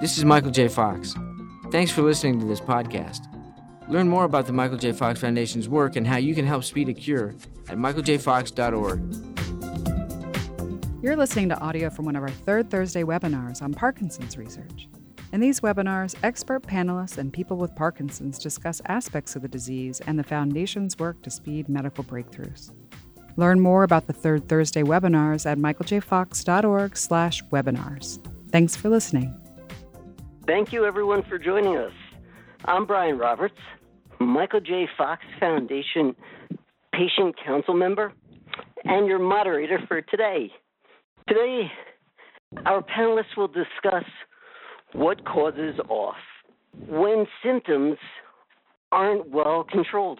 This is Michael J. Fox. Thanks for listening to this podcast. Learn more about the Michael J. Fox Foundation's work and how you can help speed a cure at michaeljfox.org. You're listening to audio from one of our third Thursday webinars on Parkinson's research. In these webinars, expert panelists and people with Parkinson's discuss aspects of the disease and the Foundation's work to speed medical breakthroughs. Learn more about the third Thursday webinars at michaeljfox.org/webinars. Thanks for listening. Thank you, everyone, for joining us. I'm Brian Roberts, Michael J. Fox Foundation Patient Council member, and your moderator for today. Today, our panelists will discuss what causes OFF when symptoms aren't well controlled,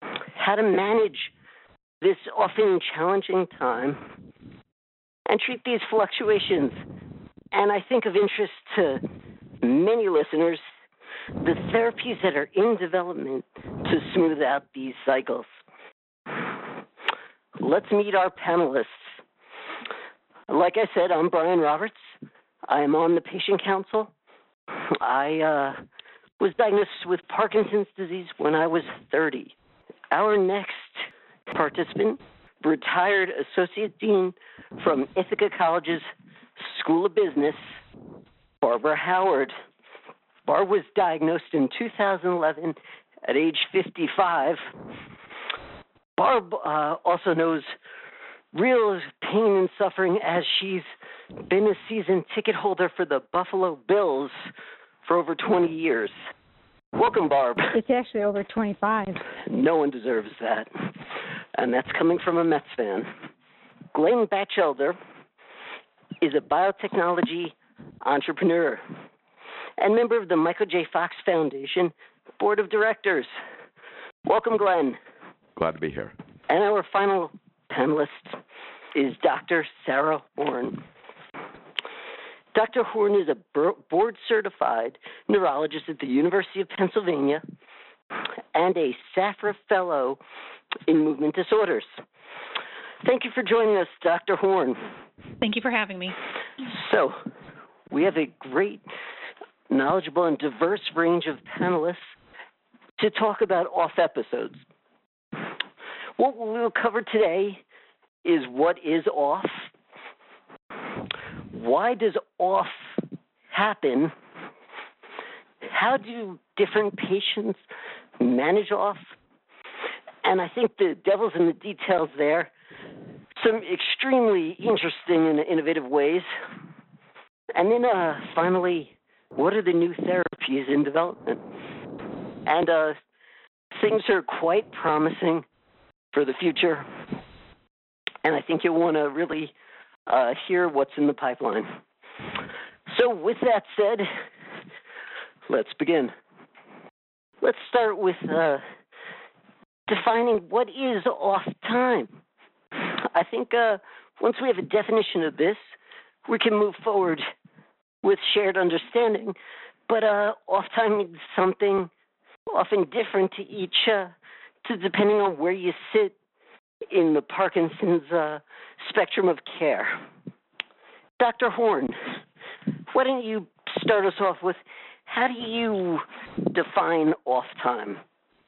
how to manage this often challenging time, and treat these fluctuations. And I think of interest to many listeners, the therapies that are in development to smooth out these cycles. Let's meet our panelists. Like I said, I'm Brian Roberts. I am on the patient council. I uh, was diagnosed with Parkinson's disease when I was 30. Our next participant, retired associate dean from Ithaca College's School of Business, Barbara Howard. Barb was diagnosed in 2011 at age 55. Barb uh, also knows real pain and suffering as she's been a season ticket holder for the Buffalo Bills for over 20 years. Welcome, Barb. It's actually over 25. No one deserves that. And that's coming from a Mets fan. Glenn Batchelder is a biotechnology entrepreneur and member of the Michael J. Fox Foundation Board of Directors. Welcome, Glenn. Glad to be here. And our final panelist is Dr. Sarah Horn. Dr. Horn is a board certified neurologist at the University of Pennsylvania and a SAFRA Fellow in Movement Disorders. Thank you for joining us, Dr. Horn. Thank you for having me. So, we have a great, knowledgeable, and diverse range of panelists to talk about off episodes. What we'll cover today is what is off, why does off happen, how do different patients manage off, and I think the devil's in the details there. Some extremely interesting and innovative ways. And then uh, finally, what are the new therapies in development? And uh, things are quite promising for the future. And I think you'll want to really uh, hear what's in the pipeline. So, with that said, let's begin. Let's start with uh, defining what is off time. I think uh, once we have a definition of this, we can move forward with shared understanding. But uh, off time means something often different to each, uh, to depending on where you sit in the Parkinson's uh, spectrum of care. Dr. Horn, why don't you start us off with how do you define off time?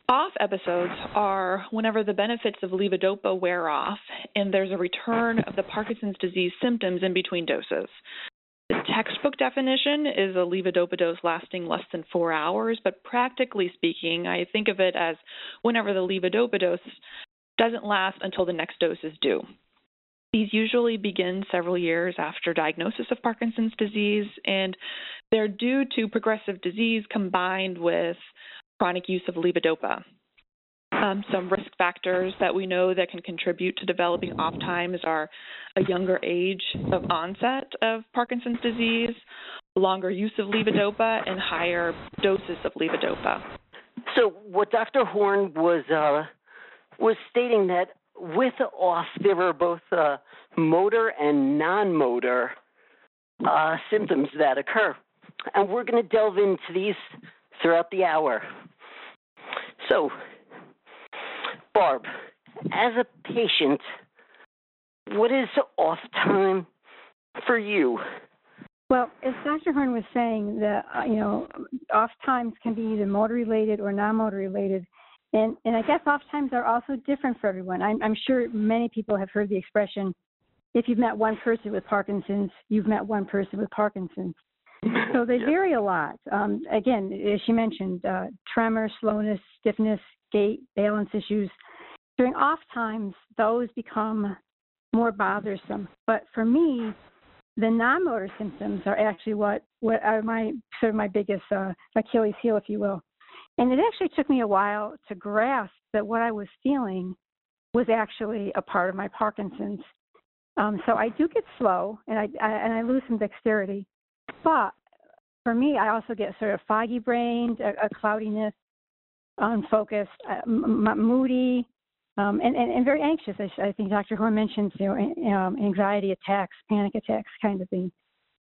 Off episodes are whenever the benefits of levodopa wear off and there's a return of the Parkinson's disease symptoms in between doses. Textbook definition is a levodopa dose lasting less than four hours, but practically speaking, I think of it as whenever the levodopa dose doesn't last until the next dose is due. These usually begin several years after diagnosis of Parkinson's disease, and they're due to progressive disease combined with chronic use of levodopa. Um, some risk factors that we know that can contribute to developing off times are a younger age of onset of Parkinson's disease, longer use of levodopa, and higher doses of levodopa. So, what Dr. Horn was uh, was stating that with off, there were both uh, motor and non-motor uh, symptoms that occur, and we're going to delve into these throughout the hour. So, Barb, as a patient, what is off time for you? Well, as Dr. Horn was saying, that uh, you know, off times can be either motor related or non-motor related, and and I guess off times are also different for everyone. I'm, I'm sure many people have heard the expression, if you've met one person with Parkinson's, you've met one person with Parkinson's. So they Yeah. vary a lot. Um, again, as she mentioned, uh, tremor, slowness, stiffness, gait, balance issues. During off times, those become more bothersome. But for me, the non-motor symptoms are actually what what are my sort of my biggest uh, Achilles heel, if you will. And it actually took me a while to grasp that what I was feeling was actually a part of my Parkinson's. Um, so I do get slow, and I, I and I lose some dexterity. But for me, I also get sort of foggy brained, a, a cloudiness, unfocused, uh, m- m- moody, um, and, and, and very anxious. I, I think Dr. Horn mentions, you know, um, anxiety attacks, panic attacks, kind of thing.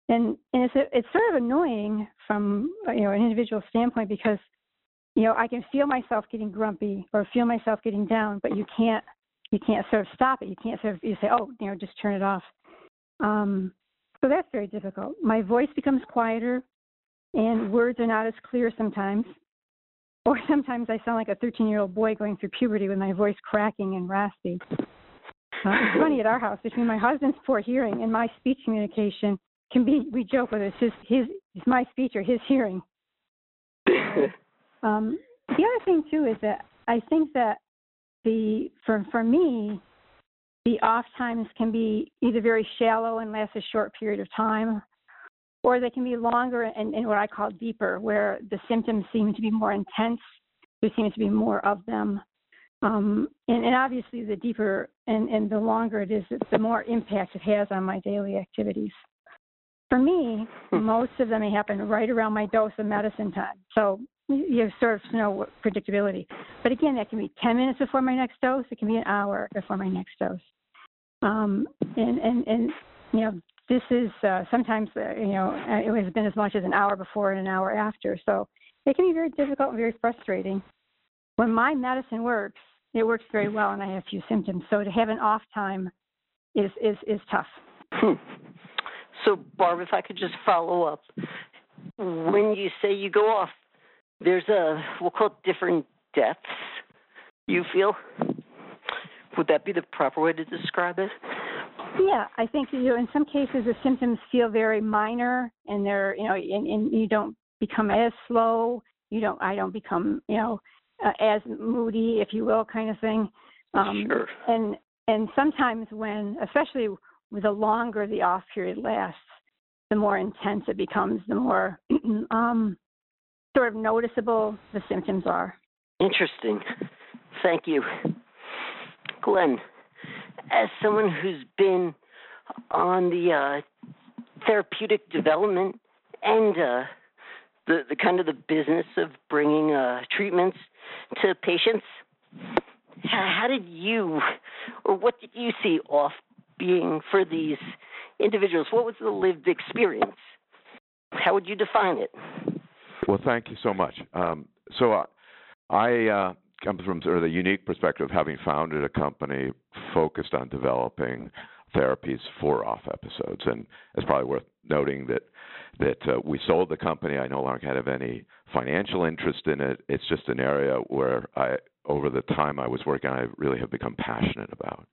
And and it's a, it's sort of annoying from you know an individual standpoint because you know I can feel myself getting grumpy or feel myself getting down, but you can't you can't sort of stop it. You can't sort of you say, oh, you know, just turn it off. Um, so that's very difficult. My voice becomes quieter, and words are not as clear sometimes. Or sometimes I sound like a 13 year old boy going through puberty with my voice cracking and raspy. Uh, it's funny at our house between my husband's poor hearing and my speech communication can be we joke whether it's his his it's my speech or his hearing. Um, the other thing too is that I think that the for for me the off times can be either very shallow and last a short period of time, or they can be longer and, and what I call deeper, where the symptoms seem to be more intense. There seems to be more of them. Um, and, and obviously, the deeper and, and the longer it is, the more impact it has on my daily activities. For me, most of them happen right around my dose of medicine time. So you sort of know predictability. But again, that can be 10 minutes before my next dose. It can be an hour before my next dose. Um, and, and, and, you know, this is uh, sometimes, uh, you know, uh, it has been as much as an hour before and an hour after. So it can be very difficult and very frustrating. When my medicine works, it works very well and I have few symptoms. So to have an off time is, is, is tough. Hmm. So, Barb, if I could just follow up. When you say you go off, there's a, we'll call it different depths, you feel? Would that be the proper way to describe it? Yeah, I think you know, in some cases the symptoms feel very minor, and they're you know, and, and you don't become as slow. You don't, I don't become you know, uh, as moody, if you will, kind of thing. Um, Sure. And and sometimes when, especially with the longer the off period lasts, the more intense it becomes, the more um, sort of noticeable the symptoms are. Interesting. Thank you. Glenn, as someone who's been on the uh, therapeutic development and uh, the, the kind of the business of bringing uh, treatments to patients, how, did you, or what did you see off being for these individuals? What was the lived experience? How would you define it? Well, thank you so much. Um, so uh, I uh, come from sort of the unique perspective of having founded a company focused on developing therapies for off episodes, and it's probably worth noting that that uh, we sold the company. I no longer have any financial interest in it. It's just an area where I, over the time I was working, I really have become passionate about.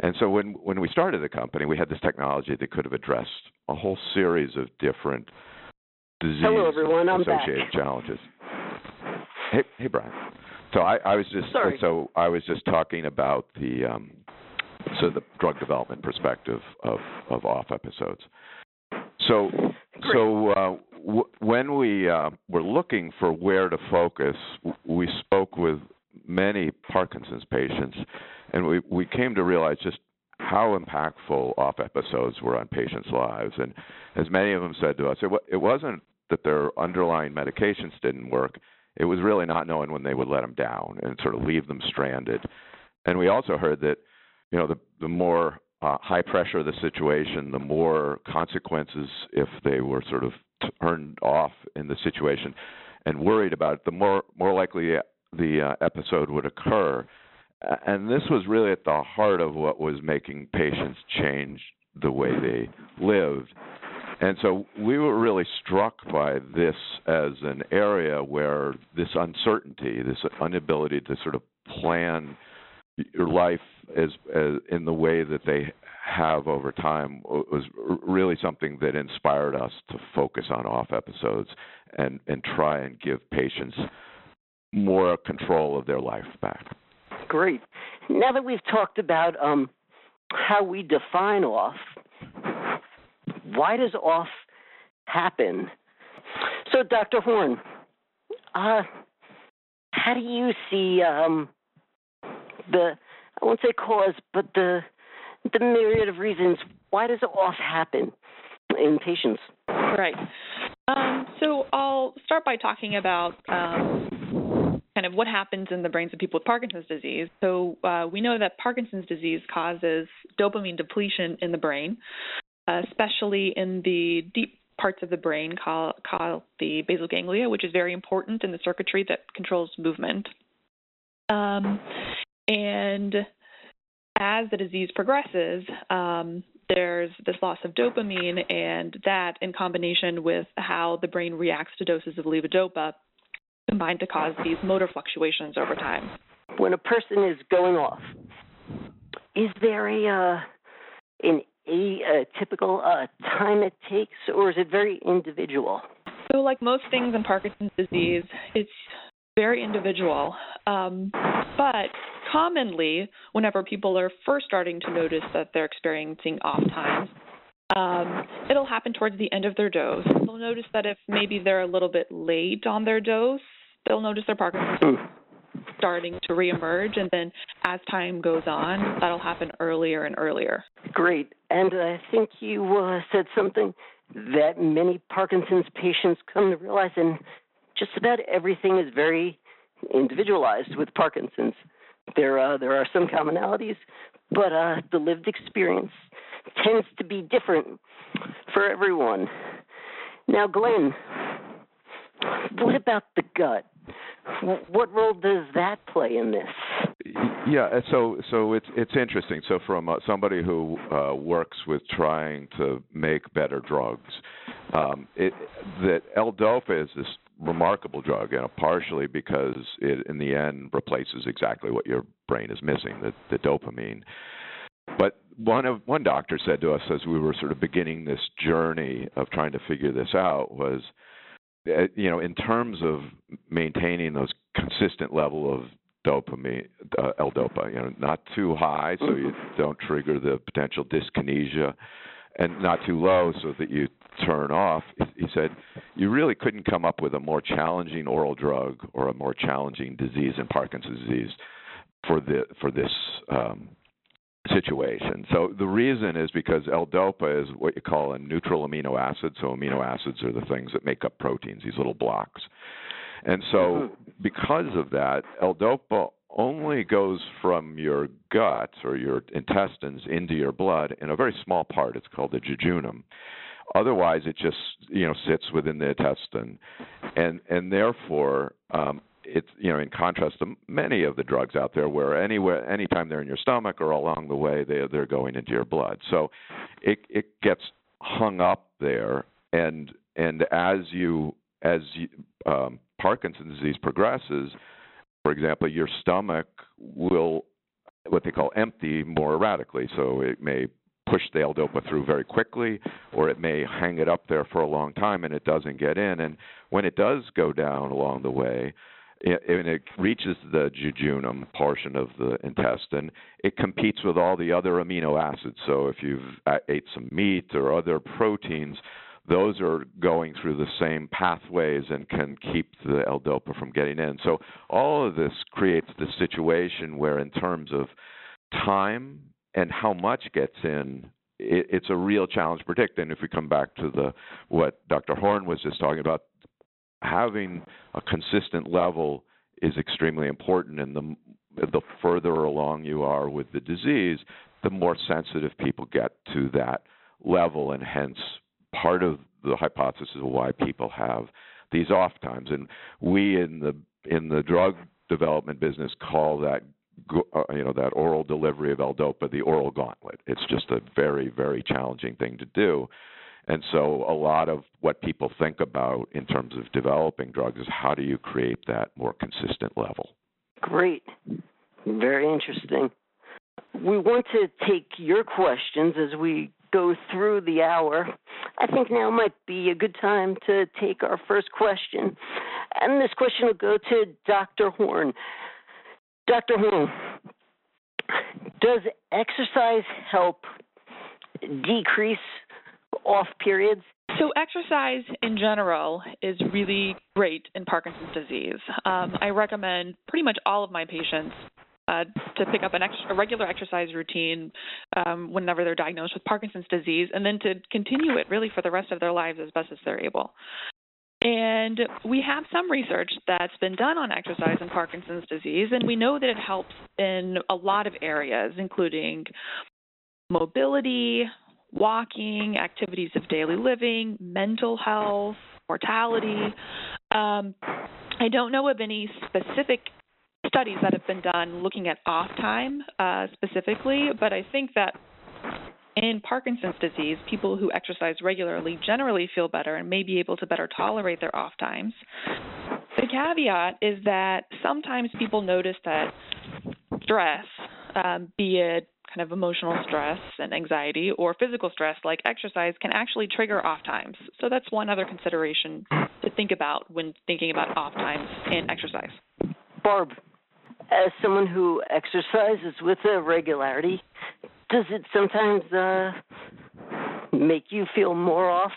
And so when when we started the company, we had this technology that could have addressed a whole series of different disease Hello, everyone. I'm back. associated challenges. Hey, hey, Brian. So I, I was just Sorry. so I was just talking about the um, so the drug development perspective of of off episodes. So Great. so uh, w- when we uh, were looking for where to focus, we spoke with many Parkinson's patients, and we we came to realize just how impactful off episodes were on patients' lives. And as many of them said to us, it, wa- it wasn't that their underlying medications didn't work. It was really not knowing when they would let them down and sort of leave them stranded. And we also heard that, you know, the the more uh, high pressure the situation, the more consequences if they were sort of turned off in the situation and worried about it, the more more likely the uh, episode would occur. And this was really at the heart of what was making patients change the way they lived. And so we were really struck by this as an area where this uncertainty, this inability to sort of plan your life as, as in the way that they have over time was really something that inspired us to focus on off episodes and and try and give patients more control of their life back. Great. Now that we've talked about um, how we define off, why does off happen? So, Dr. Horn, uh, how do you see um, the I won't say cause, but the the myriad of reasons why does off happen in patients? Right. Um, so I'll start by talking about um, kind of what happens in the brains of people with Parkinson's disease. So uh, we know that Parkinson's disease causes dopamine depletion in the brain, especially in the deep parts of the brain called, called the basal ganglia, which is very important in the circuitry that controls movement. Um, and as the disease progresses, um, there's this loss of dopamine, and that, in combination with how the brain reacts to doses of levodopa, combine to cause these motor fluctuations over time. When a person is going off, is there a uh, an a, a typical uh, time it takes, or is it very individual? So, like most things in Parkinson's disease, it's very individual. Um, but commonly, whenever people are first starting to notice that they're experiencing off times, um, it'll happen towards the end of their dose. They'll notice that if maybe they're a little bit late on their dose, they'll notice their Parkinson's starting to reemerge, and then as time goes on, that'll happen earlier and earlier. Great. And I think you uh, said something that many Parkinson's patients come to realize, and just about everything is very individualized with Parkinson's. There, uh, there are some commonalities, but uh, the lived experience tends to be different for everyone. Now, Glenn, what about the gut? What role does that play in this? Yeah, so so it's it's interesting. So from uh, somebody who uh, works with trying to make better drugs, um, it, that L-Dopa is this remarkable drug, you know, partially because it in the end replaces exactly what your brain is missing, the, the dopamine. But one of one doctor said to us as we were sort of beginning this journey of trying to figure this out was you know, in terms of maintaining those consistent level of dopamine, uh, L-dopa, you know, not too high so you mm-hmm. don't trigger the potential dyskinesia, and not too low so that you turn off. He said you really couldn't come up with a more challenging oral drug or a more challenging disease in Parkinson's disease for the for this um, situation. So the reason is because L-dopa is what you call a neutral amino acid. So amino acids are the things that make up proteins, these little blocks. And so mm-hmm. because of that, L-dopa only goes from your gut or your intestines into your blood in a very small part. It's called the jejunum. Otherwise, it just you know sits within the intestine, and and therefore um, it's you know in contrast to many of the drugs out there where anywhere anytime they're in your stomach or along the way they they're going into your blood so it it gets hung up there and and as you as you, um, Parkinson's disease progresses for example your stomach will what they call empty more erratically so it may push the L-dopa through very quickly, or it may hang it up there for a long time and it doesn't get in. And when it does go down along the way, and it reaches the jejunum portion of the intestine, it competes with all the other amino acids. So if you've ate some meat or other proteins, those are going through the same pathways and can keep the L-dopa from getting in. So all of this creates the situation where, in terms of time and how much gets in, it's a real challenge to predict. And if we come back to the what Dr. Horn was just talking about, having a consistent level is extremely important and the the further along you are with the disease the more sensitive people get to that level and hence part of the hypothesis of why people have these off times. And we in the in the drug development business call that uh, you know that oral delivery of L-dopa the oral gauntlet. It's just a very very challenging thing to do And so, a lot of what people think about in terms of developing drugs is how do you create that more consistent level? Great. Very interesting. We want to take your questions as we go through the hour. I think now might be a good time to take our first question. And this question will go to Dr. Horn. Dr. Horn, does exercise help decrease off periods? So, exercise in general is really great in Parkinson's disease. Um, I recommend pretty much all of my patients uh, to pick up ex- a regular exercise routine um, whenever they're diagnosed with Parkinson's disease, and then to continue it really for the rest of their lives as best as they're able. And we have some research that's been done on exercise in Parkinson's disease, and we know that it helps in a lot of areas, including mobility, walking, activities of daily living, mental health, mortality. Um, I don't know of any specific studies that have been done looking at off time uh, specifically, but I think that in Parkinson's disease, people who exercise regularly generally feel better and may be able to better tolerate their off times. The caveat is that sometimes people notice that stress, um, be it kind of emotional stress and anxiety or physical stress like exercise, can actually trigger off times. So that's one other consideration to think about when thinking about off times in exercise. Barb, as someone who exercises with a regularity, does it sometimes uh, make you feel more off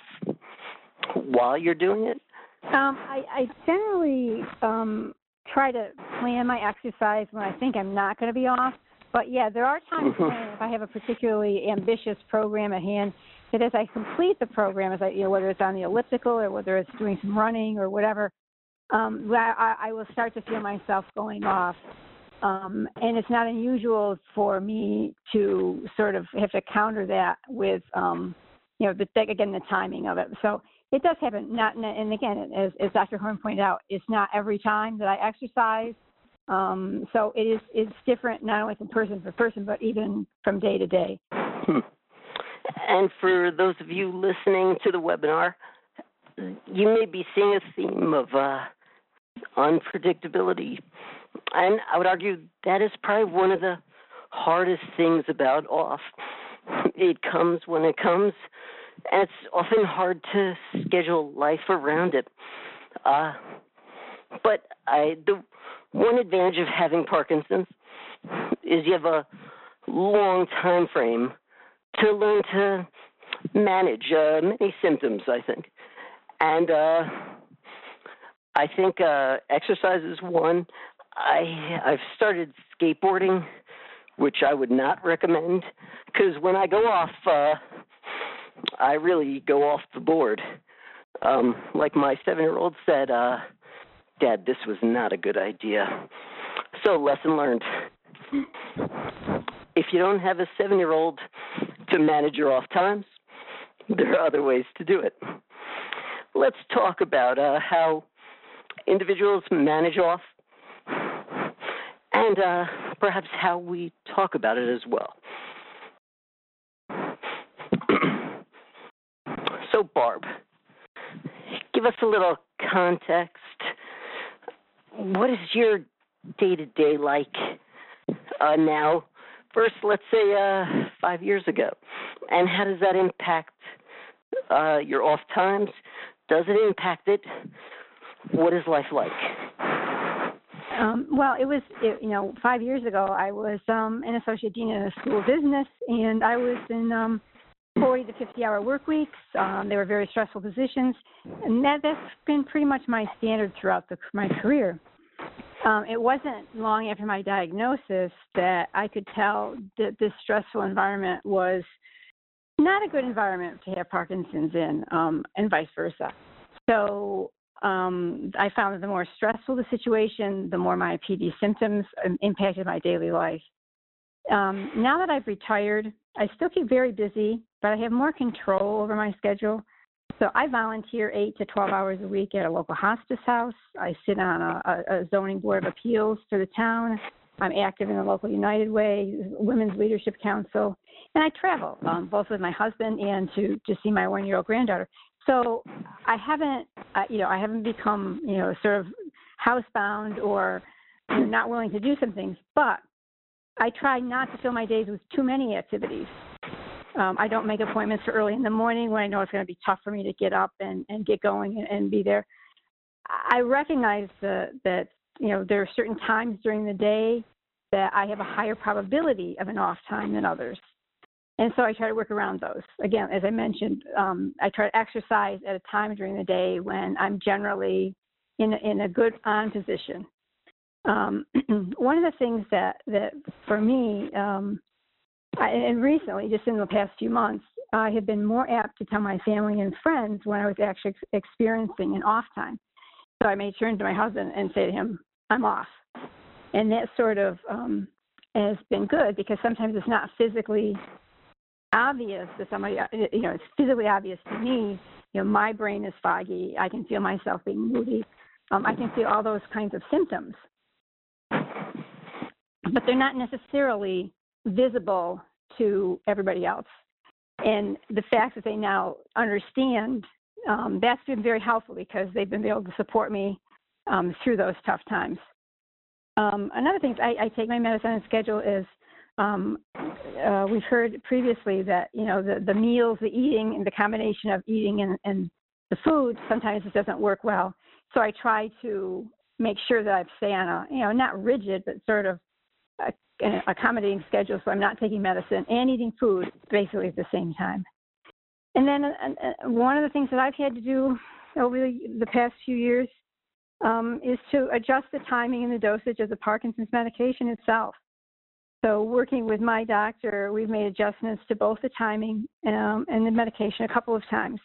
while you're doing it? Um, I, I generally um, try to plan my exercise when I think I'm not going to be off. But yeah, there are times when if I have a particularly ambitious program at hand, that as I complete the program, as I you know whether it's on the elliptical or whether it's doing some running or whatever, um, I, I will start to feel myself going off. Um, and it's not unusual for me to sort of have to counter that with, um, you know, the, again, the timing of it. So it does happen. Not, and again, as, as Dr. Horn pointed out, it's not every time that I exercise. Um, so it is it's different not only from person to person, but even from day to day. Hmm. And for those of you listening to the webinar, you may be seeing a theme of uh, unpredictability and I would argue that is probably one of the hardest things about off. It comes when it comes, and it's often hard to schedule life around it. Uh, but I, the one advantage of having Parkinson's is you have a long time frame to learn to manage uh, many symptoms. I think, and uh, I think uh, exercise is one. I I've started skateboarding, which I would not recommend because when I go off, uh, I really go off the board. Um, like my seven-year-old said, uh, "Dad, this was not a good idea." So lesson learned. If you don't have a seven-year-old to manage your off times, there are other ways to do it. Let's talk about uh, how individuals manage off and uh, perhaps how we talk about it as well. so, Barb, give us a little context. What is your day to day like uh, now? First, let's say uh, five years ago, and how does that impact uh, your off times? Does it impact it? What is life like? Um, well, it was, it, you know, five years ago, I was um, an associate dean in a school of business, and I was in um, 40 to 50 hour work weeks. Um, they were very stressful positions, and that, that's been pretty much my standard throughout the, my career. Um, it wasn't long after my diagnosis that I could tell that this stressful environment was not a good environment to have Parkinson's in, um, and vice versa. So um, I found that the more stressful the situation, the more my PD symptoms impacted my daily life. Um, now that I've retired, I still keep very busy, but I have more control over my schedule. So I volunteer 8 to 12 hours a week at a local hospice house. I sit on a, a zoning board of appeals for the town. I'm active in the local United Way, Women's Leadership Council. and I travel um, both with my husband and to to see my one year old granddaughter. So I haven't, uh, you know, I haven't become, you know, sort of housebound or not willing to do some things. But I try not to fill my days with too many activities. Um, I don't make appointments early in the morning when I know it's going to be tough for me to get up and, and get going and, and be there. I recognize the, that you know there are certain times during the day that I have a higher probability of an off time than others. And so I try to work around those. Again, as I mentioned, um, I try to exercise at a time during the day when I'm generally in a, in a good on position. Um, one of the things that that for me, um, I, and recently, just in the past few months, I have been more apt to tell my family and friends when I was actually ex- experiencing an off time. So I may turn to my husband and say to him, "I'm off," and that sort of um, has been good because sometimes it's not physically obvious to somebody, uh, you know, it's physically obvious to me. You know, my brain is foggy. I can feel myself being moody. Um, I can feel all those kinds of symptoms, but they're not necessarily visible to everybody else. And the fact that they now understand, um, that's been very helpful because they've been able to support me um, through those tough times. Um, another thing I, I, take my medicine on schedule is um, uh, we've heard previously that you know the, the meals, the eating, and the combination of eating and, and the food sometimes it doesn't work well. So I try to make sure that I stay on a you know not rigid but sort of accommodating schedule, so I'm not taking medicine and eating food basically at the same time. And then uh, uh one of the things that I've had to do over the, the past few years um, is to adjust the timing and the dosage of the Parkinson's medication itself. So, working with my doctor, we've made adjustments to both the timing um, and the medication a couple of times.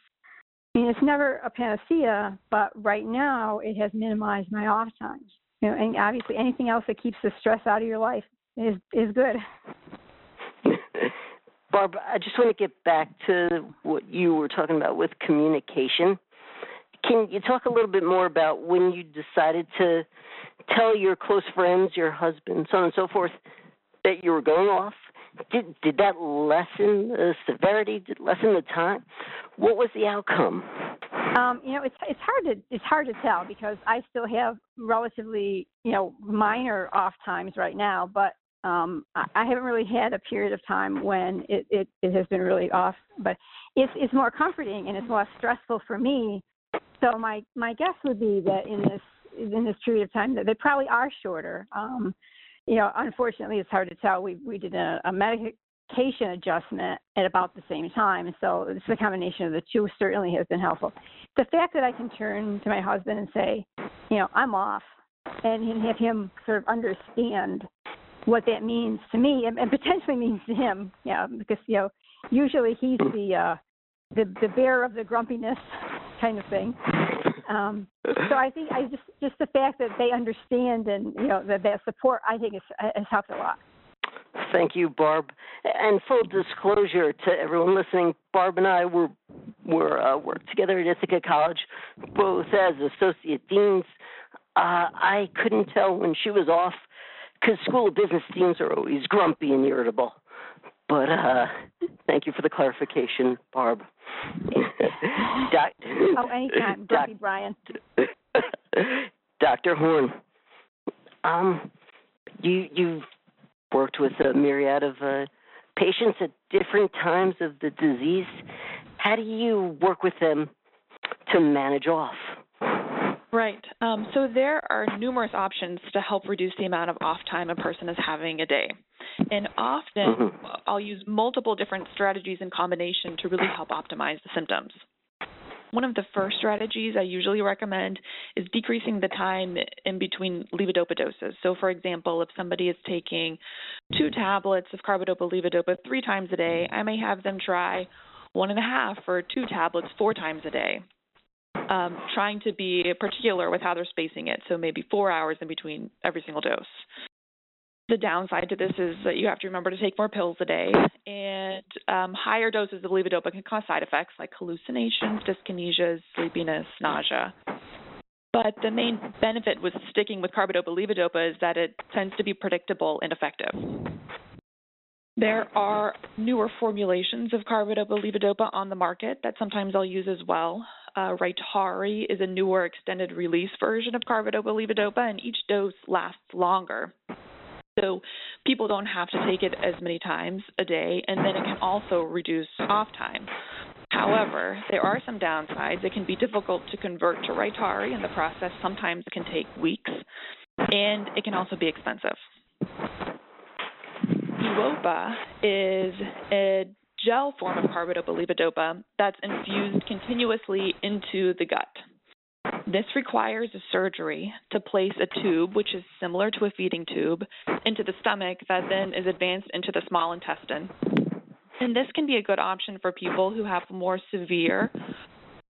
I mean, it's never a panacea, but right now it has minimized my off times. You know, and obviously anything else that keeps the stress out of your life is is good. Barb, I just want to get back to what you were talking about with communication. Can you talk a little bit more about when you decided to tell your close friends, your husband, so on and so forth, that you were going off? Did did that lessen the severity? Did lessen the time? What was the outcome? Um, you know, it's it's hard to it's hard to tell because I still have relatively you know minor off times right now, but um, I, I haven't really had a period of time when it, it it has been really off. But it's it's more comforting and it's less stressful for me. So my my guess would be that in this in this period of time that they probably are shorter. Um, you know, unfortunately, it's hard to tell. We we did a, a medication adjustment at about the same time, so it's the combination of the two certainly has been helpful. The fact that I can turn to my husband and say, you know, I'm off, and have him sort of understand what that means to me and, and potentially means to him, yeah, because you know, usually he's the uh, the the bearer of the grumpiness kind of thing. Um, so I think I just just the fact that they understand and you know that that support I think has helped a lot. Thank you, Barb. And full disclosure to everyone listening, Barb and I were were uh, worked together at Ithaca College, both as associate deans. Uh, I couldn't tell when she was off because school of business deans are always grumpy and irritable. But uh, thank you for the clarification, Barb. Doc, oh, anytime, Grumpy Brian. Dr. Horn, um, you you've worked with a myriad of uh, patients at different times of the disease. How do you work with them to manage off? Right. Um, so there are numerous options to help reduce the amount of off time a person is having a day. And often mm-hmm. I'll use multiple different strategies in combination to really help optimize the symptoms. One of the first strategies I usually recommend is decreasing the time in between levodopa doses. So, for example, if somebody is taking two tablets of carbidopa levodopa three times a day, I may have them try one and a half or two tablets four times a day um, trying to be particular with how they're spacing it, so maybe four hours in between every single dose. The downside to this is that you have to remember to take more pills a day, and um, higher doses of levodopa can cause side effects like hallucinations, dyskinesias, sleepiness, nausea. But the main benefit with sticking with carbidopa levodopa is that it tends to be predictable and effective. There are newer formulations of carbidopa levodopa on the market that sometimes I'll use as well. Uh, Rytary is a newer extended release version of carbidopa levodopa, and each dose lasts longer. So people don't have to take it as many times a day, and then it can also reduce off time. However, there are some downsides. It can be difficult to convert to Rytary, and the process sometimes can take weeks, and it can also be expensive. Duopa is a gel form of carbidopa that's infused continuously into the gut. This requires a surgery to place a tube, which is similar to a feeding tube, into the stomach that then is advanced into the small intestine. And this can be a good option for people who have more severe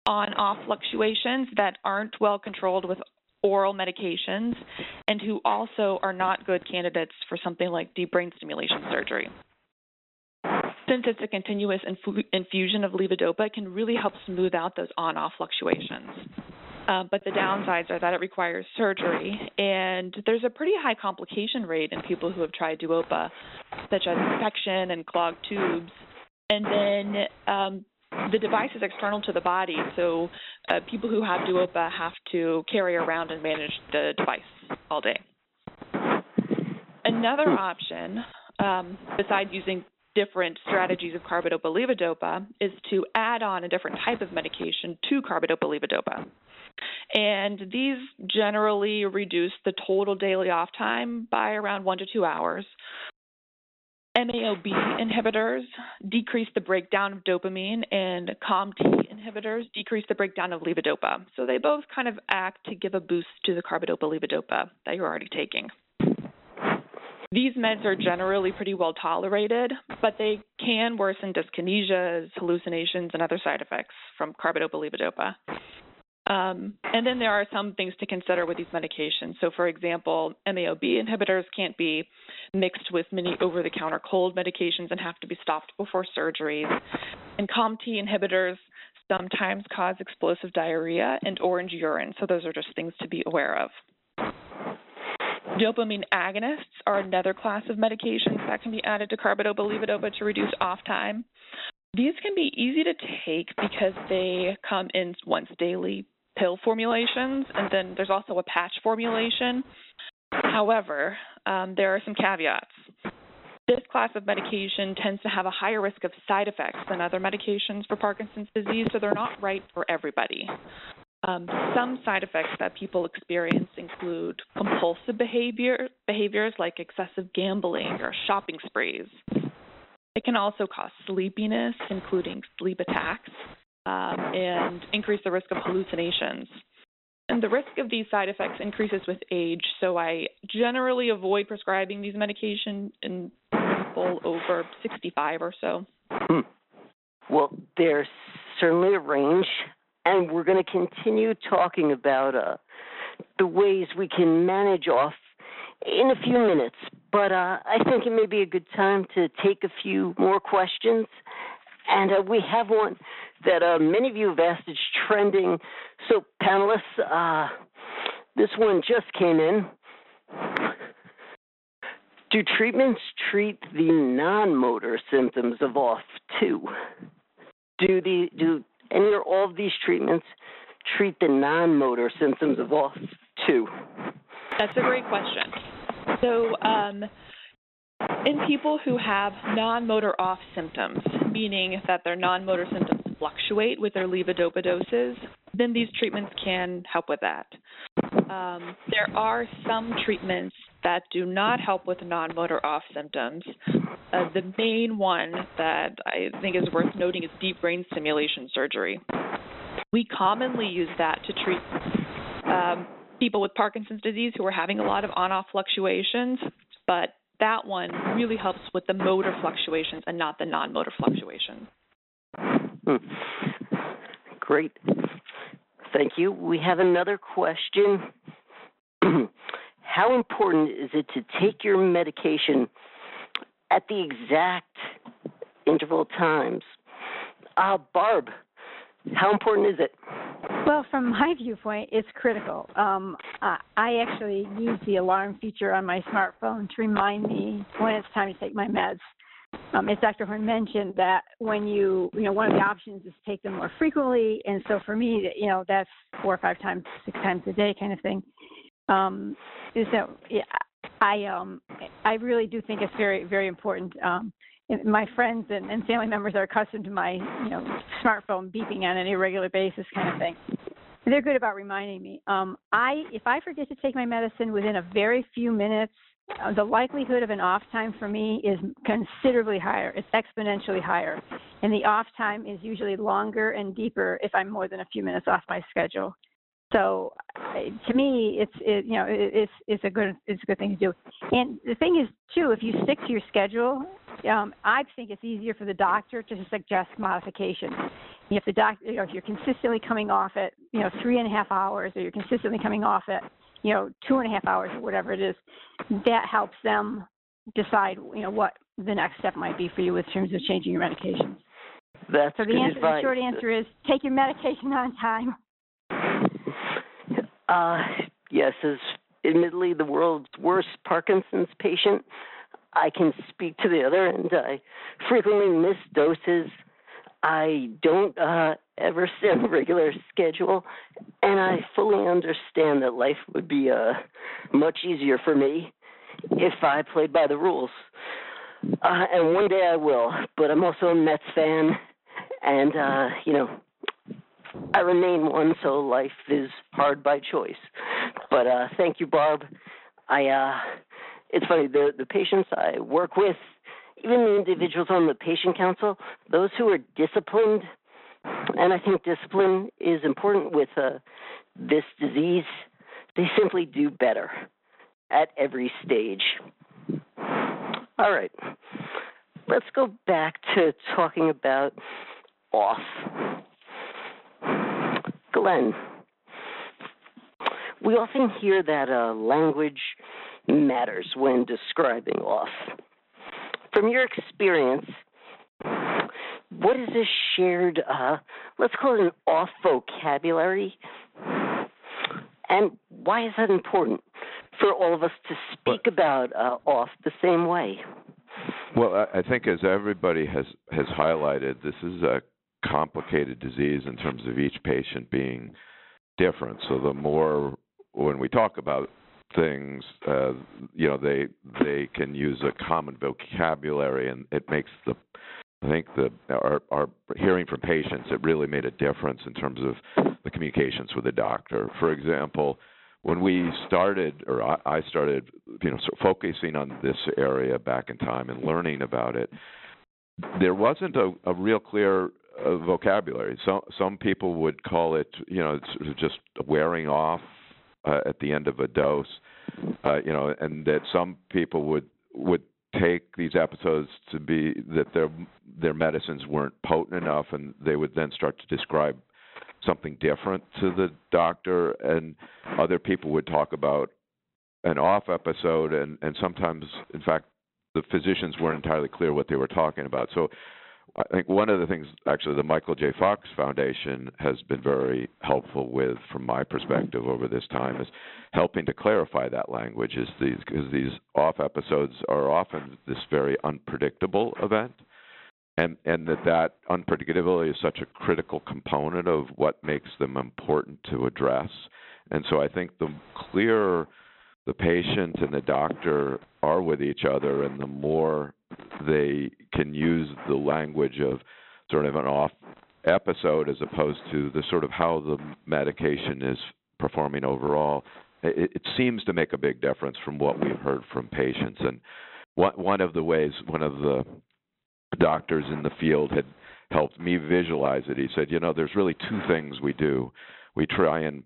on off fluctuations that aren't well controlled with oral medications and who also are not good candidates for something like deep brain stimulation surgery. Since it's a continuous infu- infusion of levodopa, it can really help smooth out those on off fluctuations. Uh, but the downsides are that it requires surgery, and there's a pretty high complication rate in people who have tried Duopa, such as infection and clogged tubes. And then um, the device is external to the body, so uh, people who have Duopa have to carry around and manage the device all day. Another option, um, besides using different strategies of carbidopa levodopa, is to add on a different type of medication to carbidopa levodopa. And these generally reduce the total daily off time by around one to two hours. MAOB inhibitors decrease the breakdown of dopamine, and COMT inhibitors decrease the breakdown of levodopa. So they both kind of act to give a boost to the carbidopa levodopa that you're already taking. These meds are generally pretty well tolerated, but they can worsen dyskinesias, hallucinations, and other side effects from carbidopa levodopa. Um, and then there are some things to consider with these medications. So, for example, MAOB inhibitors can't be mixed with many over the counter cold medications and have to be stopped before surgeries. And COMT inhibitors sometimes cause explosive diarrhea and orange urine. So, those are just things to be aware of. Dopamine agonists are another class of medications that can be added to carbidopa levodopa to reduce off time. These can be easy to take because they come in once daily pill formulations, and then there's also a patch formulation. However, um, there are some caveats. This class of medication tends to have a higher risk of side effects than other medications for Parkinson's disease, so they're not right for everybody. Um, some side effects that people experience include compulsive behavior, behaviors like excessive gambling or shopping sprees. It can also cause sleepiness, including sleep attacks, um, and increase the risk of hallucinations. And the risk of these side effects increases with age, so I generally avoid prescribing these medications in people over 65 or so. Hmm. Well, there's certainly a range, and we're going to continue talking about uh, the ways we can manage off in a few minutes. But uh, I think it may be a good time to take a few more questions. And uh, we have one that uh, many of you have asked. It's trending. So, panelists, uh, this one just came in. Do treatments treat the non-motor symptoms of OFF too? Do the do any or all of these treatments treat the non-motor symptoms of OFF too? That's a great question. So, um, in people who have non-motor off symptoms, meaning that their non-motor symptoms fluctuate with their levodopa doses, then these treatments can help with that. Um, there are some treatments that do not help with non-motor off symptoms. Uh, the main one that I think is worth noting is deep brain stimulation surgery. We commonly use that to treat um, people with Parkinson's disease who are having a lot of on-off fluctuations, but that one really helps with the motor fluctuations and not the non-motor fluctuations. Hmm. Great. Thank you. We have another question. How important is it to take your medication at the exact interval times? Uh, Barb, how important is it? Well, from my viewpoint, it's critical. Um, I actually use the alarm feature on my smartphone to remind me when it's time to take my meds. um, as Dr. Horn mentioned, that when you, you know, one of the options is take them more frequently. And so for me, you know, that's four or five times, six times a day kind of thing. Um, so yeah, I, um, I really do think it's very, very important. Um, my friends and, and family members are accustomed to my, you know, smartphone beeping on an irregular basis kind of thing. They're good about reminding me. Um, I, if I forget to take my medicine within a very few minutes, uh, the likelihood of an off time for me is considerably higher. It's exponentially higher, and the off time is usually longer and deeper if I'm more than a few minutes off my schedule. So, to me, it's it, you know it's it's a good it's a good thing to do. And the thing is too, if you stick to your schedule, um, I think it's easier for the doctor to suggest modifications. If the doctor, you know, if you're consistently coming off at you know three and a half hours, or you're consistently coming off at you know, two and a half hours or whatever it is, that helps them decide, you know, what the next step might be for you in terms of changing your medications. That's so the good answer, the short answer is take your medication on time. Uh, yes, as admittedly the world's worst Parkinson's patient, I can speak to the other end. I frequently miss doses. I don't uh, ever stay on a regular schedule, and I fully understand that life would be uh, much easier for me if I played by the rules. Uh, and one day I will, but I'm also a Mets fan, and uh, you know, I remain one, so life is hard by choice. But uh, thank you, Barb. I uh, it's funny the the patients I work with, even the individuals on the patient council, those who are disciplined and I think discipline is important with uh, this disease. They simply do better at every stage. All right, let's go back to talking about off. Glenn, we often hear that uh, language matters when describing off. From your experience, what is a shared, uh, let's call it an off vocabulary? And why is that important for all of us to speak about uh, off the same way? Well, I think as everybody has has highlighted, this is a complicated disease in terms of each patient being different. So the more when we talk about things, uh, you know, they they can use a common vocabulary, and it makes the I think the our, our hearing from patients it really made a difference in terms of the communications with the doctor. For example, when we started, or I, started, you know, sort of focusing on this area back in time and learning about it, there wasn't a, a real clear uh, vocabulary. Some some people would call it, you know, sort of just wearing off uh, at the end of a dose, uh, you know, and that some people would would take these episodes to be that their their medicines weren't potent enough, and they would then start to describe something different to the doctor, and other people would talk about an off episode, and and sometimes, in fact, the physicians weren't entirely clear what they were talking about. So I think one of the things, actually, the Michael J. Fox Foundation has been very helpful with, from my perspective over this time, is helping to clarify that language. Is these because these off episodes are often this very unpredictable event, and and that that unpredictability is such a critical component of what makes them important to address. And so I think the clearer the patient and the doctor are with each other, and the more they can use the language of sort of an off episode as opposed to the sort of how the medication is performing overall, it, it seems to make a big difference from what we've heard from patients. And one, one of the ways, one of the doctors in the field had helped me visualize it. He said, you know, there's really two things we do. We try and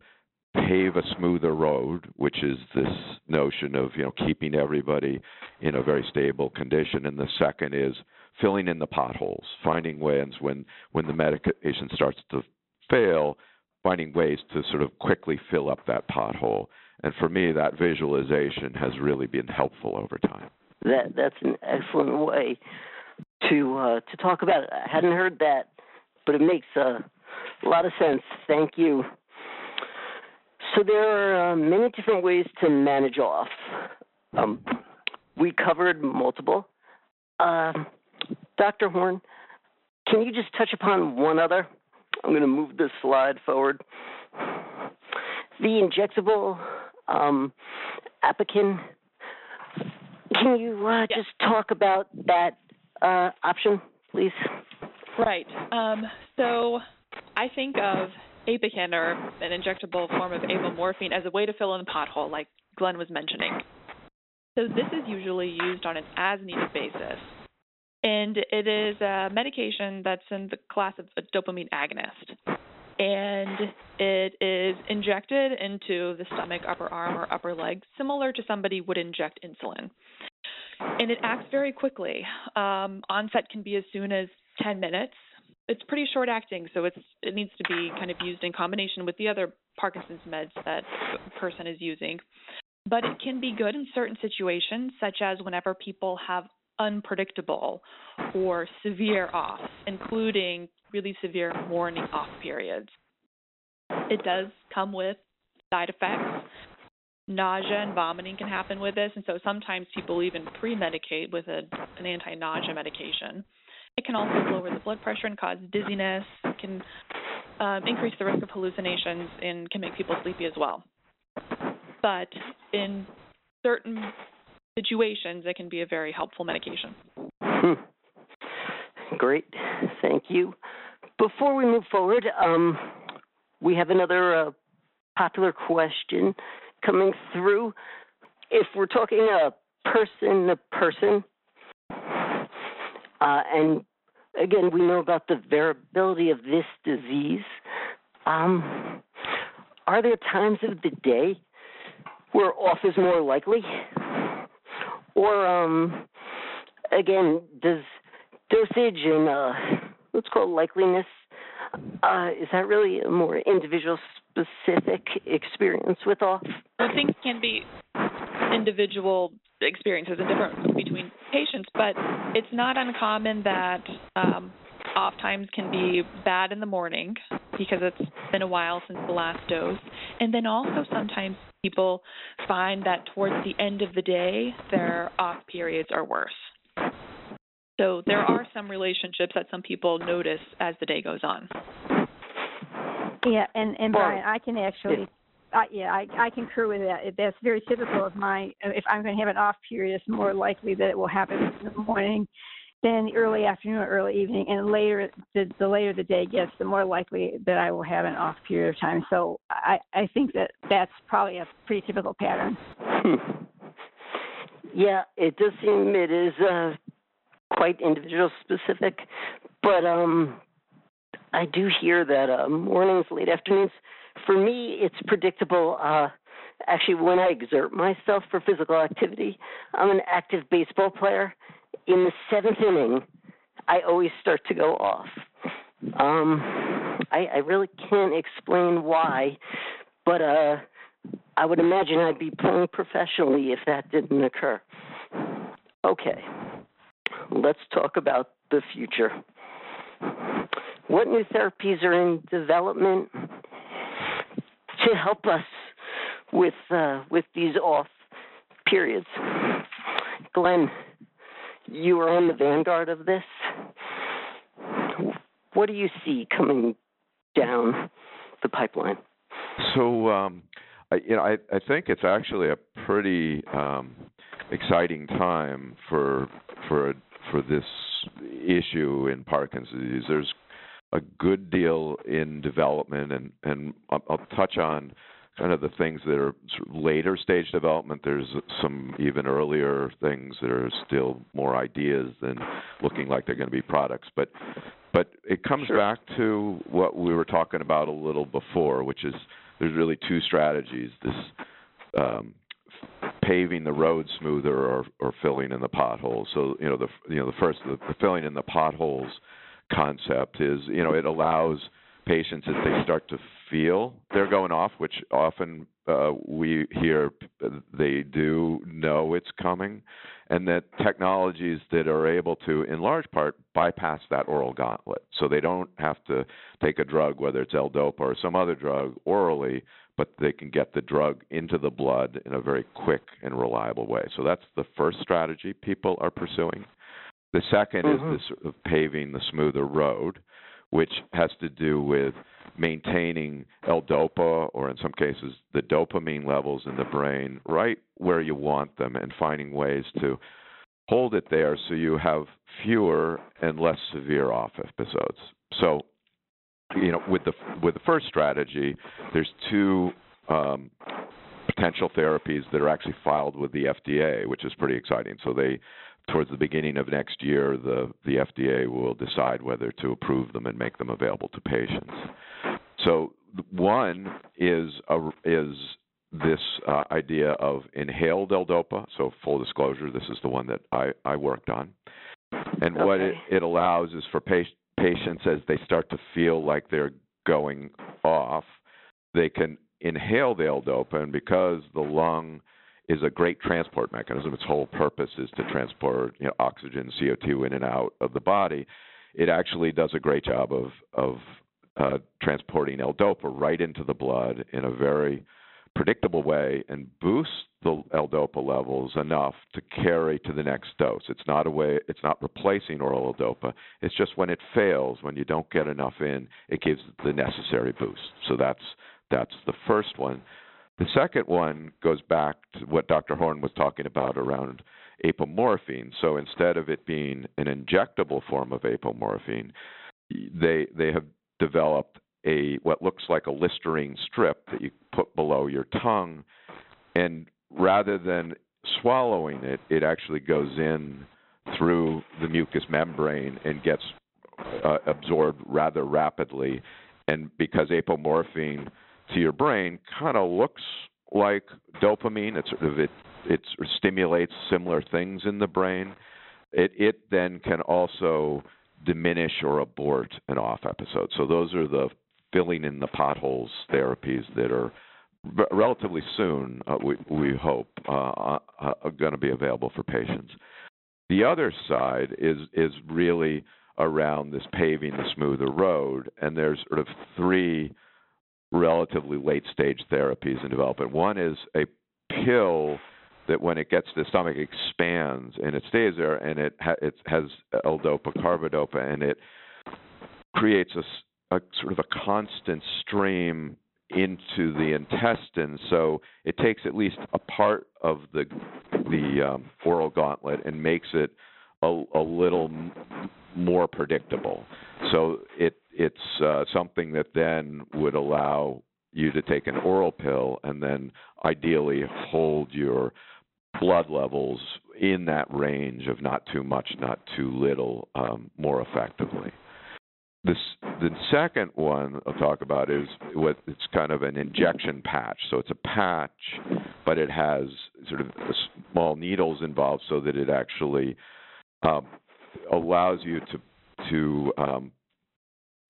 pave a smoother road, which is this notion of you know keeping everybody in a very stable condition, and the second is filling in the potholes, finding ways when when the medication starts to fail, finding ways to sort of quickly fill up that pothole. And for me, that visualization has really been helpful over time. That that's an excellent way to uh, to talk about it. I hadn't heard that, but it makes a lot of sense. Thank you. So there are uh, many different ways to manage off. Um, we covered multiple. Uh, Dr. Horn, can you just touch upon one other? I'm going to move this slide forward. The injectable um. Can you uh, yes. just talk about that uh, option, please? Right. Um, so I think of Apokyn or an injectable form of apomorphine as a way to fill in the pothole, like Glenn was mentioning. So this is usually used on an as-needed basis, and it is a medication that's in the class of a dopamine agonist, and it is injected into the stomach, upper arm, or upper leg, similar to somebody would inject insulin. And it acts very quickly. Um, onset can be as soon as 10 minutes. It's pretty short acting, so it's it needs to be kind of used in combination with the other Parkinson's meds that a person is using. But it can be good in certain situations, such as whenever people have unpredictable or severe offs, including really severe morning off periods. It does come with side effects. Nausea and vomiting can happen with this, and so sometimes people even pre medicate with a, an anti nausea medication. It can also lower the blood pressure and cause dizziness, it can um, increase the risk of hallucinations, and can make people sleepy as well. But in certain situations, it can be a very helpful medication. Hmm. Great, thank you. Before we move forward, um, we have another uh, popular question coming through. If we're talking a person to person, uh, and again, we know about the variability of this disease. Um, are there times of the day where off is more likely? Or, um, again, does dosage and uh, let's call it likeliness, uh, is that really a more individual specific experience with off? Well, things can be individual experiences and different between patients, but it's not uncommon that um, off times can be bad in the morning because it's been a while since the last dose. And then also sometimes people find that towards the end of the day, their off periods are worse. So there are some relationships that some people notice as the day goes on. Yeah, and and Brian, I can actually, uh, yeah, I I concur with that. That's very typical of my. If I'm going to have an off period, it's more likely that it will happen in the morning than the early afternoon or early evening, and later the the later the day gets, the more likely that I will have an off period of time. So I I think that that's probably a pretty typical pattern. Hmm. Yeah, it does seem it is uh, quite individual specific, but um, I do hear that uh, mornings, late afternoons. For me, it's predictable. Uh, actually, when I exert myself for physical activity, I'm an active baseball player. In the seventh inning, I always start to go off. Um, I, I really can't explain why, but uh, I would imagine I'd be playing professionally if that didn't occur. Okay, let's talk about the future. What new therapies are in development to help us with uh, with these off periods? Glenn, you are on the vanguard of this. What do you see coming down the pipeline? So, um, I, you know, I, I think it's actually a pretty um, exciting time for for for this issue in Parkinson's disease. There's a good deal in development, and and I'll, I'll touch on kind of the things that are sort of later stage development. There's some even earlier things that are still more ideas than looking like they're going to be products. But but it comes Sure. back to what we were talking about a little before, which is there's really two strategies: this um, paving the road smoother or, or filling in the potholes. So you know the you know the first the, the filling in the potholes concept is you know it allows patients as they start to feel they're going off, which often uh, we hear they do know it's coming, and that technologies that are able to, in large part, bypass that oral gauntlet, so they don't have to take a drug, whether it's L-dopa or some other drug, orally, but they can get the drug into the blood in a very quick and reliable way. So that's the first strategy people are pursuing. The 2nd Mhm. is this of paving the smoother road, which has to do with maintaining L-DOPA, or in some cases the dopamine levels in the brain, right where you want them, and finding ways to hold it there so you have fewer and less severe off episodes. So, you know, with the with the first strategy, there's two um, potential therapies that are actually filed with the FDA, which is pretty exciting. So they towards the beginning of next year, the, the FDA will decide whether to approve them and make them available to patients. So one is a, is this uh, idea of inhaled L-DOPA. So full disclosure, this is the one that I, I worked on. And okay. what it, it allows is for pa- patients as they start to feel like they're going off, they can inhale the L-DOPA, and because the lung is a great transport mechanism. Its whole purpose is to transport you know, oxygen, CO2 in and out of the body. It actually does a great job of of uh, transporting L-DOPA right into the blood in a very predictable way and boosts the L-DOPA levels enough to carry to the next dose. It's not a way. It's not replacing oral L-DOPA. It's just when it fails, when you don't get enough in, it gives the necessary boost. So that's that's the first one. The second one goes back to what Dr. Horn was talking about around apomorphine. So instead of it being an injectable form of apomorphine, they they have developed a what looks like a Listerine strip that you put below your tongue, and rather than swallowing it, it actually goes in through the mucous membrane and gets uh, absorbed rather rapidly. And because apomorphine to your brain kind of looks like dopamine. It sort of it it stimulates similar things in the brain. It it then can also diminish or abort an off episode. So those are the filling in the potholes therapies that are relatively soon, uh, we, we hope, uh, are going to be available for patients. The other side is is really around this paving the smoother road, and there's sort of three relatively late stage therapies in development. One is a pill that when it gets to the stomach expands and it stays there and it, ha- it has L-DOPA, carbidopa, and it creates a, a sort of a constant stream into the intestine. So it takes at least a part of the the um, oral gauntlet and makes it a, a little more predictable. So it it's uh, something that then would allow you to take an oral pill and then ideally hold your blood levels in that range of not too much, not too little, um, more effectively. This, the second one I'll talk about is what it's kind of an injection patch. So it's a patch, but it has sort of small needles involved so that it actually um, allows you to to um,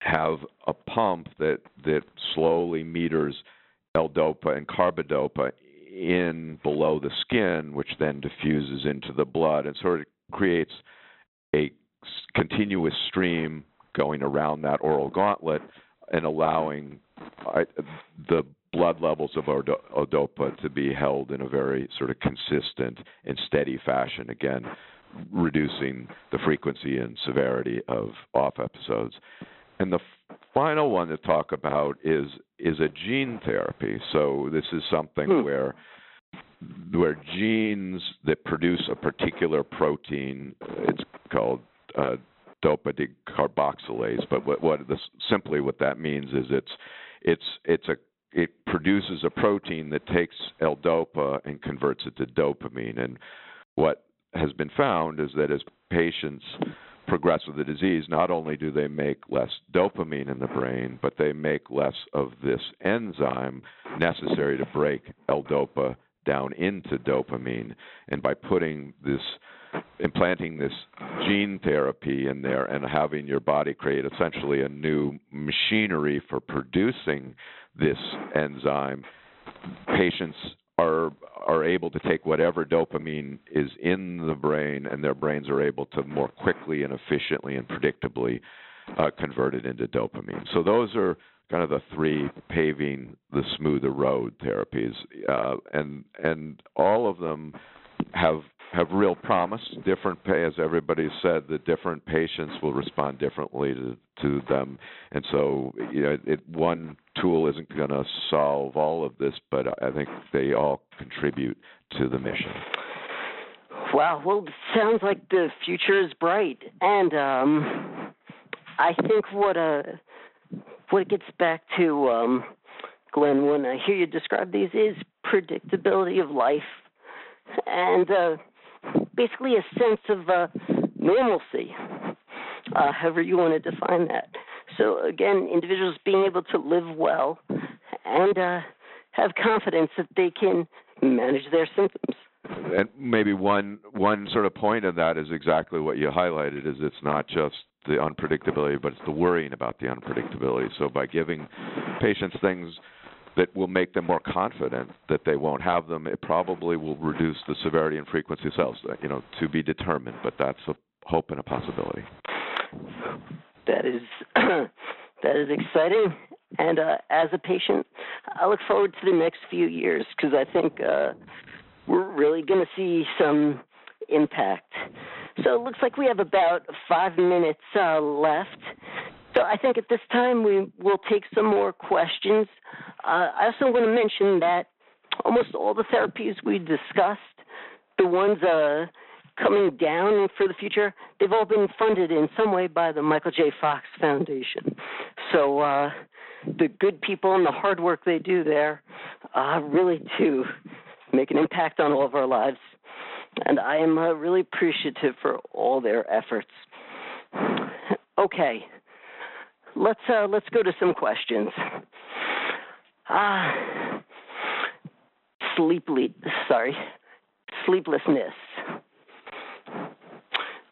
have a pump that that slowly meters L-DOPA and carbidopa in below the skin, which then diffuses into the blood and sort of creates a continuous stream going around that oral gauntlet and allowing uh, the blood levels of L-DOPA to be held in a very sort of consistent and steady fashion. Again, reducing the frequency and severity of off episodes. And the final one to talk about is is a gene therapy. So this is something hmm. where where genes that produce a particular protein, it's called uh, dopa decarboxylase. But what, what this, simply what that means is it's it's it's a it produces a protein that takes L-DOPA and converts it to dopamine. And what has been found is that as patients progress with the disease, not only do they make less dopamine in the brain, but they make less of this enzyme necessary to break L-DOPA down into dopamine. And by putting this, implanting this gene therapy in there and having your body create essentially a new machinery for producing this enzyme, patients are are able to take whatever dopamine is in the brain, and their brains are able to more quickly and efficiently and predictably uh, convert it into dopamine. So those are kind of the three paving the smoother road therapies, uh, and and all of them have have real promise. Different, as everybody said, the different patients will respond differently to, to them, and so you know, it, one tool isn't going to solve all of this, but I think they all contribute to the mission. Wow, well, sounds like the future is bright, and um, I think what uh, what it gets back to, um, Glenn, when I hear you describe these, is predictability of life, and uh, basically a sense of uh, normalcy, uh, however you want to define that. So again, individuals being able to live well and uh, have confidence that they can manage their symptoms and maybe one one sort of point of that is exactly what you highlighted is it's not just the unpredictability but it's the worrying about the unpredictability so by giving patients things that will make them more confident that they won't have them it probably will reduce the severity and frequency of cells you know to be determined but that's a hope and a possibility that is that is exciting and uh, as a patient i look forward to the next few years because i think uh, we're really going to see some impact. So it looks like we have about five minutes uh, left. So I think at this time we will take some more questions. Uh, I also want to mention that almost all the therapies we discussed, the ones uh, coming down for the future, they've all been funded in some way by the Michael J. Fox Foundation. So uh, the good people and the hard work they do there uh, really do make an impact on all of our lives. And I am uh, really appreciative for all their efforts. Okay, let's uh, let's go to some questions. Ah, uh, sleeply, sorry, sleeplessness.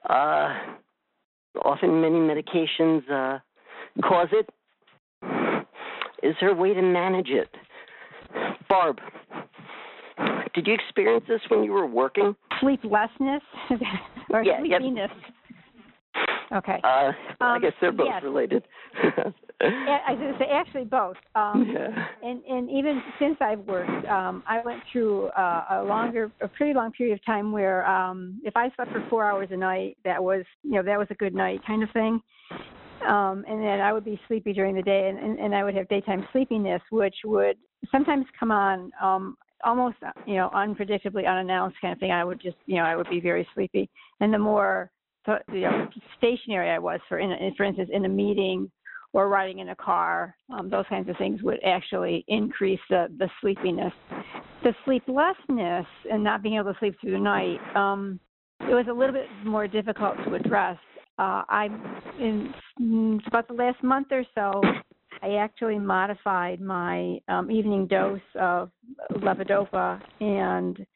Uh, often many medications uh, cause it. Is there a way to manage it? Barb, did you experience this when you were working? Sleeplessness or yeah, sleepiness? Yep. Okay. Uh, I Um, guess they're both yes. related. I was going to say actually both. Um, yeah. and and even since I've worked, um, I went through uh, a longer, a pretty long period of time where um, if I slept for four hours a night, that was you know that was a good night kind of thing. Um, and then I would be sleepy during the day, and, and, and I would have daytime sleepiness, which would sometimes come on um, almost you know unpredictably, unannounced kind of thing. I would just you know I would be very sleepy, and the more you know stationary I was for in, for instance in a meeting or riding in a car, um, those kinds of things would actually increase the, the sleepiness. The sleeplessness and not being able to sleep through the night, um, it was a little bit more difficult to address. Uh, I, in mm, about the last month or so, I actually modified my um, evening dose of levodopa, and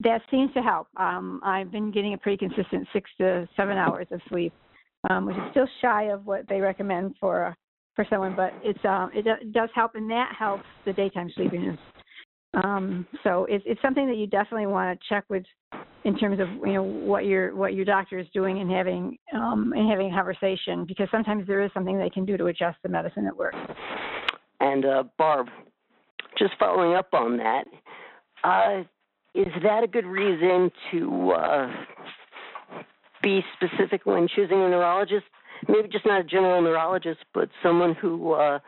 that seems to help. Um, I've been getting a pretty consistent six to seven hours of sleep um, which is still shy of what they recommend for for someone, but it's um, it, it does help, and that helps the daytime sleepiness. Um, so it's it's something that you definitely want to check with in terms of you know what your what your doctor is doing and having um, and having a conversation because sometimes there is something they can do to adjust the medicine that works. And uh, Barb, just following up on that, uh, is that a good reason to uh, be specific when choosing a neurologist? Maybe just not a general neurologist, but someone who uh,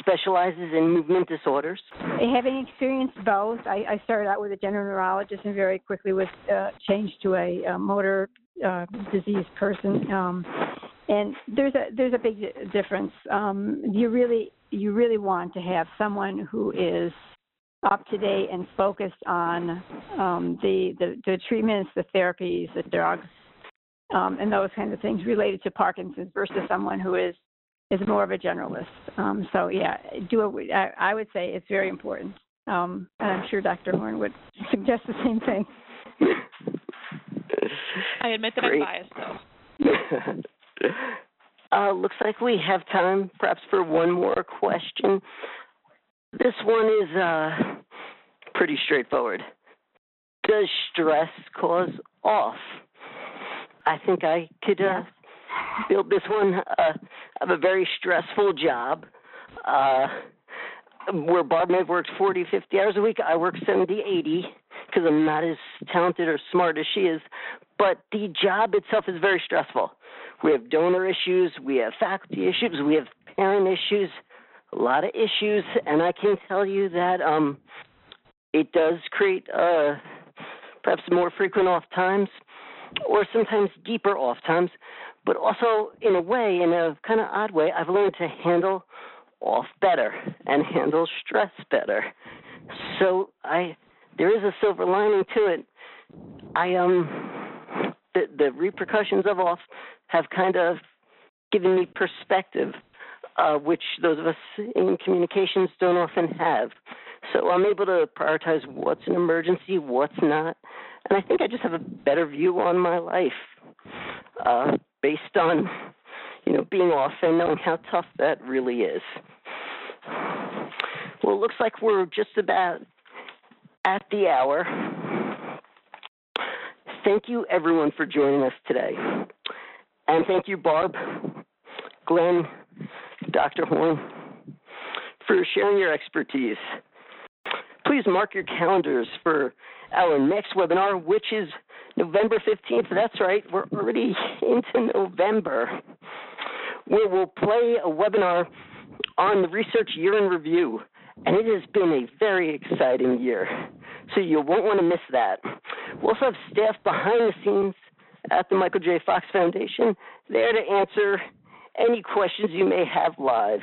specializes in movement disorders. Having experienced both, I, I started out with a general neurologist and very quickly was uh, changed to a, uh motor uh, disease person. Um, and there's a there's a big difference. Um, you really you really want to have someone who is up to date and focused on um, the, the the treatments, the therapies, the drugs, um, and those kinds of things related to Parkinson's versus someone who is is more of a generalist. Um, so yeah, do a, I, I would say it's very important, um, and I'm sure Dr. Horn would suggest the same thing. I admit that Great. I'm biased, though. uh, looks like we have time perhaps for one more question. This one is uh, pretty straightforward. Does stress cause off? I think I could uh, build this one. Uh, I have a very stressful job. Uh, where Barb may have worked 40, 50 hours a week, I work 70, 80 because I'm not as talented or smart as she is, but the job itself is very stressful. We have donor issues, we have faculty issues, we have parent issues, a lot of issues, and I can tell you that um, it does create uh, perhaps more frequent off times or sometimes deeper off times, but also in a way, in a kind of odd way, I've learned to handle off better and handle stress better. So I there is a silver lining to it. I um the the repercussions of off have kind of given me perspective, uh, which those of us in communications don't often have. So I'm able to prioritize what's an emergency, what's not, and I think I just have a better view on my life uh, based on you know being off and knowing how tough that really is. Well, it looks like we're just about at the hour. Thank you, everyone, for joining us today. And thank you, Barb, Glenn, Dr. Horn, for sharing your expertise. Please mark your calendars for our next webinar, which is November 15th. That's right, we're already into November, where we'll play a webinar on the research year in review. And it has been a very exciting year. So you won't want to miss that. We also have staff behind the scenes at the Michael J. Fox Foundation there to answer any questions you may have live.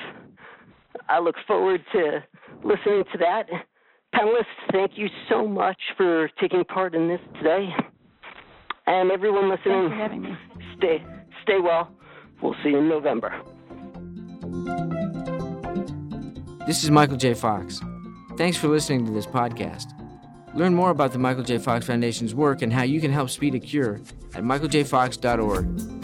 I look forward to listening to that. Panelists, thank you so much for taking part in this today. And everyone listening, stay stay well. We'll see you in November. This is Michael J. Fox. Thanks for listening to this podcast. Learn more about the Michael J. Fox Foundation's work and how you can help speed a cure at michaeljfox.org.